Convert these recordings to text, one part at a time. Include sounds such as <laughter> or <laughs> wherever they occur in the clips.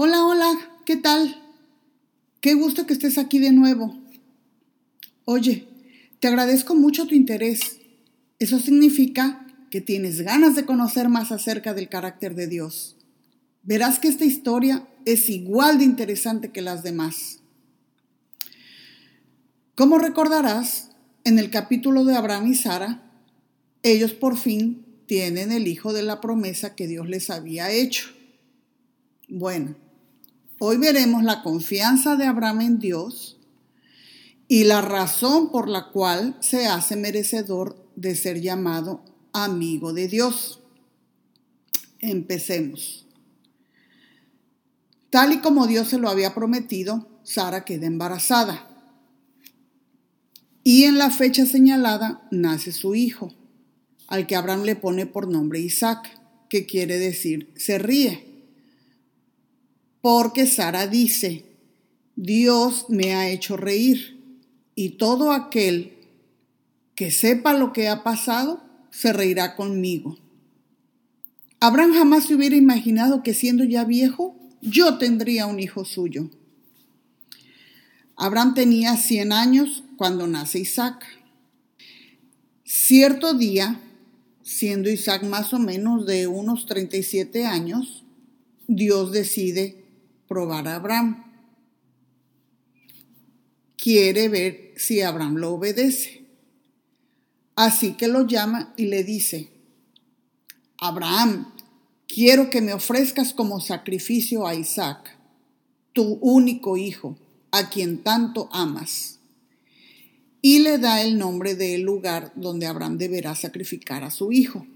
Hola, hola, ¿qué tal? Qué gusto que estés aquí de nuevo. Oye, te agradezco mucho tu interés. Eso significa que tienes ganas de conocer más acerca del carácter de Dios. Verás que esta historia es igual de interesante que las demás. Como recordarás, en el capítulo de Abraham y Sara, ellos por fin tienen el hijo de la promesa que Dios les había hecho. Bueno, hoy veremos la confianza de Abraham en Dios y la razón por la cual se hace merecedor de ser llamado amigo de Dios. Empecemos. Tal y como Dios se lo había prometido, Sara queda embarazada. Y en la fecha señalada nace su hijo al que Abraham le pone por nombre Isaac, que quiere decir se ríe. Porque Sara dice, Dios me ha hecho reír, y todo aquel que sepa lo que ha pasado se reirá conmigo. Abraham jamás se hubiera imaginado que siendo ya viejo, yo tendría un hijo suyo. Abraham tenía 100 años cuando nace Isaac. Cierto día, siendo Isaac más o menos de unos 37 años, Dios decide probar a Abraham. Quiere ver si Abraham lo obedece. Así que lo llama y le dice, Abraham, quiero que me ofrezcas como sacrificio a Isaac, tu único hijo, a quien tanto amas y le da el nombre del lugar donde Abraham deberá sacrificar a su hijo.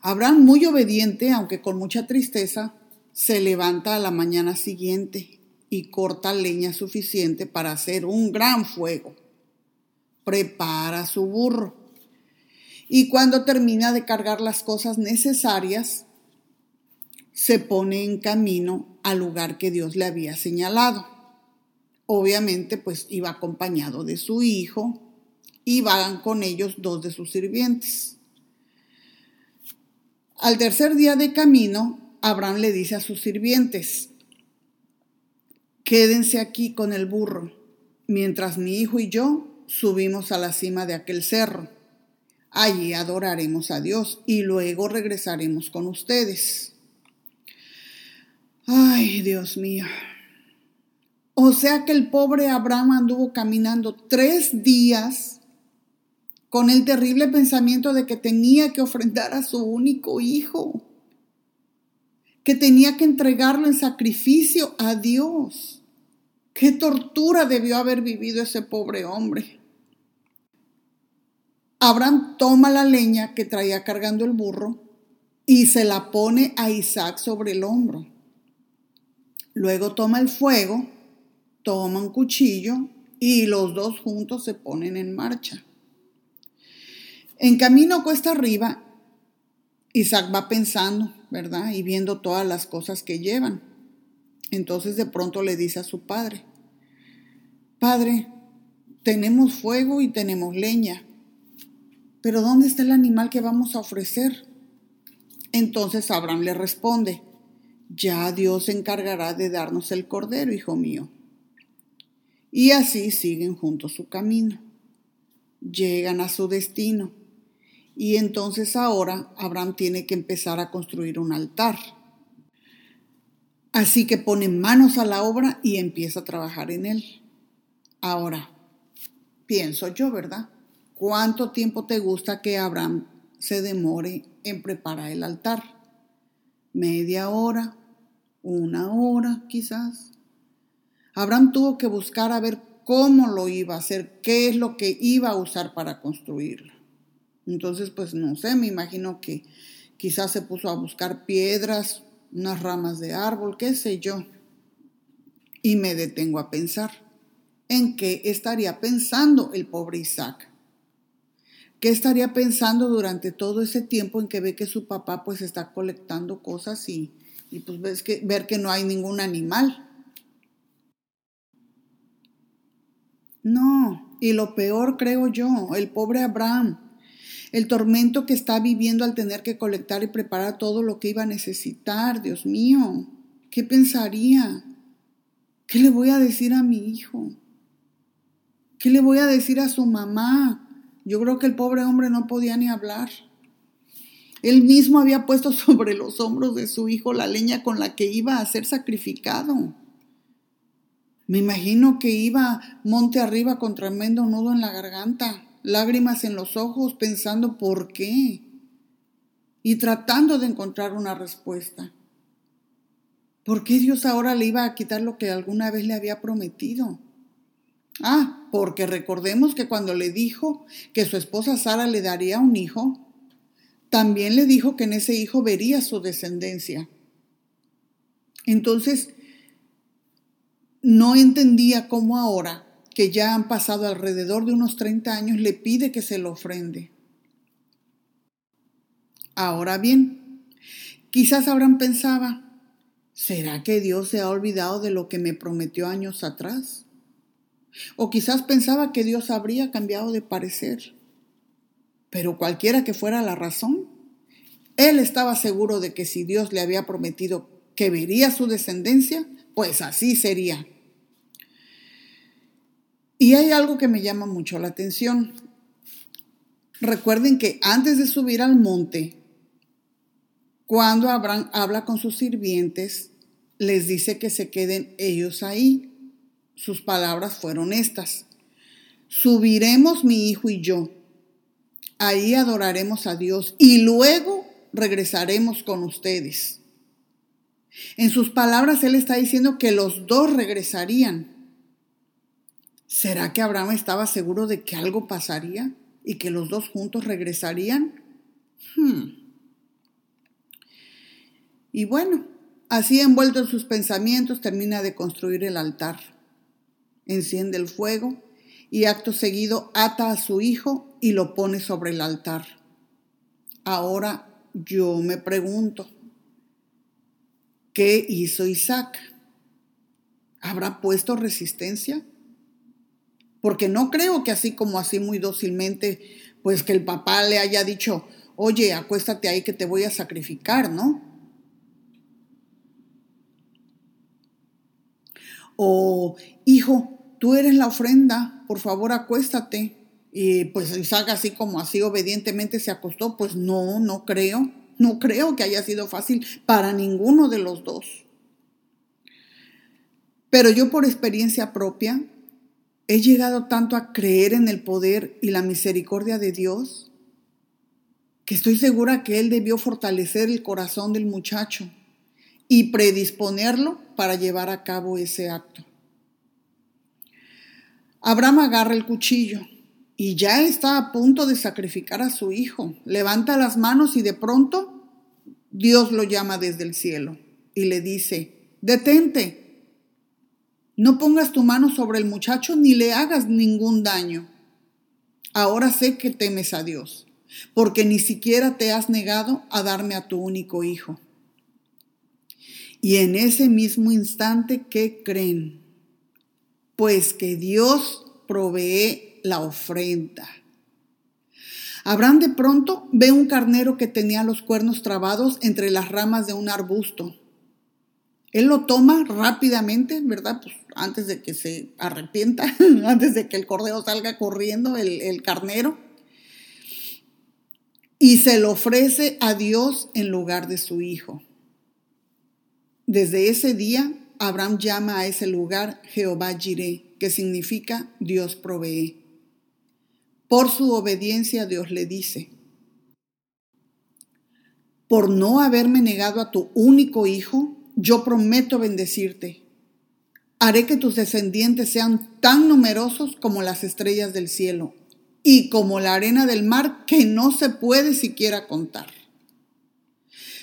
Abraham, muy obediente, aunque con mucha tristeza, se levanta a la mañana siguiente y corta leña suficiente para hacer un gran fuego. Prepara su burro. Y cuando termina de cargar las cosas necesarias, se pone en camino al lugar que Dios le había señalado obviamente pues iba acompañado de su hijo y van con ellos dos de sus sirvientes. Al tercer día de camino, Abraham le dice a sus sirvientes, quédense aquí con el burro, mientras mi hijo y yo subimos a la cima de aquel cerro. Allí adoraremos a Dios y luego regresaremos con ustedes. Ay, Dios mío. O sea que el pobre Abraham anduvo caminando tres días con el terrible pensamiento de que tenía que ofrendar a su único hijo, que tenía que entregarlo en sacrificio a Dios. Qué tortura debió haber vivido ese pobre hombre. Abraham toma la leña que traía cargando el burro y se la pone a Isaac sobre el hombro. Luego toma el fuego toma un cuchillo y los dos juntos se ponen en marcha. En camino cuesta arriba, Isaac va pensando, ¿verdad? Y viendo todas las cosas que llevan. Entonces de pronto le dice a su padre, Padre, tenemos fuego y tenemos leña, pero ¿dónde está el animal que vamos a ofrecer? Entonces Abraham le responde, ya Dios se encargará de darnos el cordero, hijo mío. Y así siguen juntos su camino. Llegan a su destino. Y entonces ahora Abraham tiene que empezar a construir un altar. Así que pone manos a la obra y empieza a trabajar en él. Ahora, pienso yo, ¿verdad? ¿Cuánto tiempo te gusta que Abraham se demore en preparar el altar? ¿Media hora? ¿Una hora quizás? Abraham tuvo que buscar a ver cómo lo iba a hacer, qué es lo que iba a usar para construirlo. Entonces, pues no sé, me imagino que quizás se puso a buscar piedras, unas ramas de árbol, qué sé yo. Y me detengo a pensar en qué estaría pensando el pobre Isaac. ¿Qué estaría pensando durante todo ese tiempo en que ve que su papá pues está colectando cosas y, y pues ves que, ver que no hay ningún animal? No, y lo peor creo yo, el pobre Abraham, el tormento que está viviendo al tener que colectar y preparar todo lo que iba a necesitar, Dios mío. ¿Qué pensaría? ¿Qué le voy a decir a mi hijo? ¿Qué le voy a decir a su mamá? Yo creo que el pobre hombre no podía ni hablar. Él mismo había puesto <laughs> sobre los hombros de su hijo la leña con la que iba a ser sacrificado. Me imagino que iba monte arriba con tremendo nudo en la garganta, lágrimas en los ojos, pensando por qué y tratando de encontrar una respuesta. ¿Por qué Dios ahora le iba a quitar lo que alguna vez le había prometido? Ah, porque recordemos que cuando le dijo que su esposa Sara le daría un hijo, también le dijo que en ese hijo vería su descendencia. Entonces, no entendía cómo ahora, que ya han pasado alrededor de unos 30 años, le pide que se lo ofrende. Ahora bien, quizás Abraham pensaba, ¿será que Dios se ha olvidado de lo que me prometió años atrás? O quizás pensaba que Dios habría cambiado de parecer. Pero cualquiera que fuera la razón, él estaba seguro de que si Dios le había prometido que vería su descendencia, pues así sería. Y hay algo que me llama mucho la atención. Recuerden que antes de subir al monte, cuando Abraham habla con sus sirvientes, les dice que se queden ellos ahí. Sus palabras fueron estas. Subiremos mi hijo y yo. Ahí adoraremos a Dios y luego regresaremos con ustedes. En sus palabras él está diciendo que los dos regresarían. ¿Será que Abraham estaba seguro de que algo pasaría y que los dos juntos regresarían? Hmm. Y bueno, así envuelto en sus pensamientos, termina de construir el altar. Enciende el fuego y acto seguido ata a su hijo y lo pone sobre el altar. Ahora yo me pregunto, ¿qué hizo Isaac? ¿Habrá puesto resistencia? Porque no creo que así como así muy dócilmente, pues que el papá le haya dicho, oye, acuéstate ahí que te voy a sacrificar, ¿no? O, hijo, tú eres la ofrenda, por favor acuéstate. Y pues Isaac así como así obedientemente se acostó, pues no, no creo, no creo que haya sido fácil para ninguno de los dos. Pero yo por experiencia propia he llegado tanto a creer en el poder y la misericordia de Dios que estoy segura que Él debió fortalecer el corazón del muchacho y predisponerlo para llevar a cabo ese acto. Abraham agarra el cuchillo y ya está a punto de sacrificar a su hijo. Levanta las manos y de pronto Dios lo llama desde el cielo y le dice, detente, no pongas tu mano sobre el muchacho ni le hagas ningún daño. Ahora sé que temes a Dios, porque ni siquiera te has negado a darme a tu único hijo. Y en ese mismo instante, ¿qué creen? Pues que Dios provee la ofrenda. Abraham de pronto ve un carnero que tenía los cuernos trabados entre las ramas de un arbusto. Él lo toma rápidamente, ¿verdad? Pues antes de que se arrepienta, <laughs> antes de que el cordero salga corriendo, el, carnero. Y se lo ofrece a Dios en lugar de su hijo. Desde ese día, Abraham llama a ese lugar Jehová Jireh, que significa Dios provee. Por su obediencia Dios le dice, por no haberme negado a tu único hijo, yo prometo bendecirte. Haré que tus descendientes sean tan numerosos como las estrellas del cielo y como la arena del mar que no se puede siquiera contar.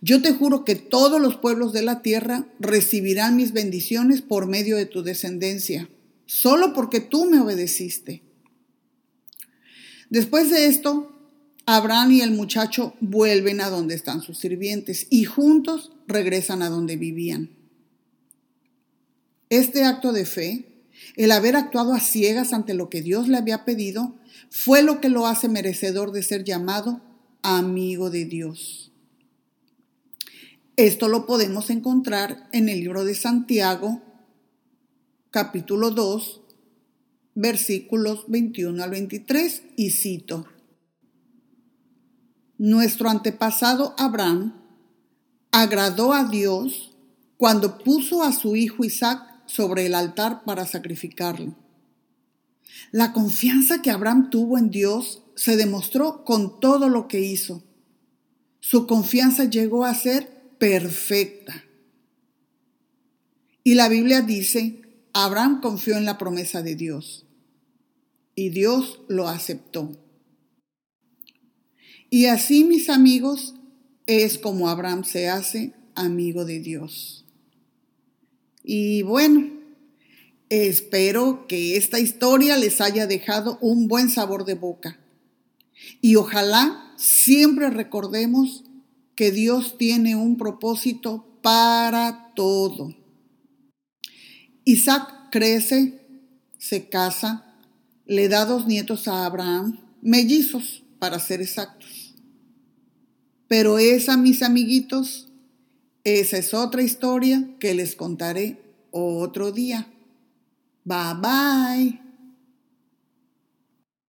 Yo te juro que todos los pueblos de la tierra recibirán mis bendiciones por medio de tu descendencia, solo porque tú me obedeciste. Después de esto, Abraham y el muchacho vuelven a donde están sus sirvientes y juntos regresan a donde vivían. Este acto de fe, el haber actuado a ciegas ante lo que Dios le había pedido, fue lo que lo hace merecedor de ser llamado amigo de Dios. Esto lo podemos encontrar en el libro de Santiago, capítulo 2, versículos 21 al 23, y cito. Nuestro antepasado Abraham agradó a Dios cuando puso a su hijo Isaac sobre el altar para sacrificarlo. La confianza que Abraham tuvo en Dios se demostró con todo lo que hizo. Su confianza llegó a ser perfecta. Y la Biblia dice, Abraham confió en la promesa de Dios y Dios lo aceptó. Y así, mis amigos, es como Abraham se hace amigo de Dios. Y bueno, espero que esta historia les haya dejado un buen sabor de boca. Y ojalá siempre recordemos que Dios tiene un propósito para todo. Isaac crece, se casa, le da dos nietos a Abraham, mellizos para ser exactos. Pero esa, mis amiguitos, esa es otra historia que les contaré otro día. Bye bye.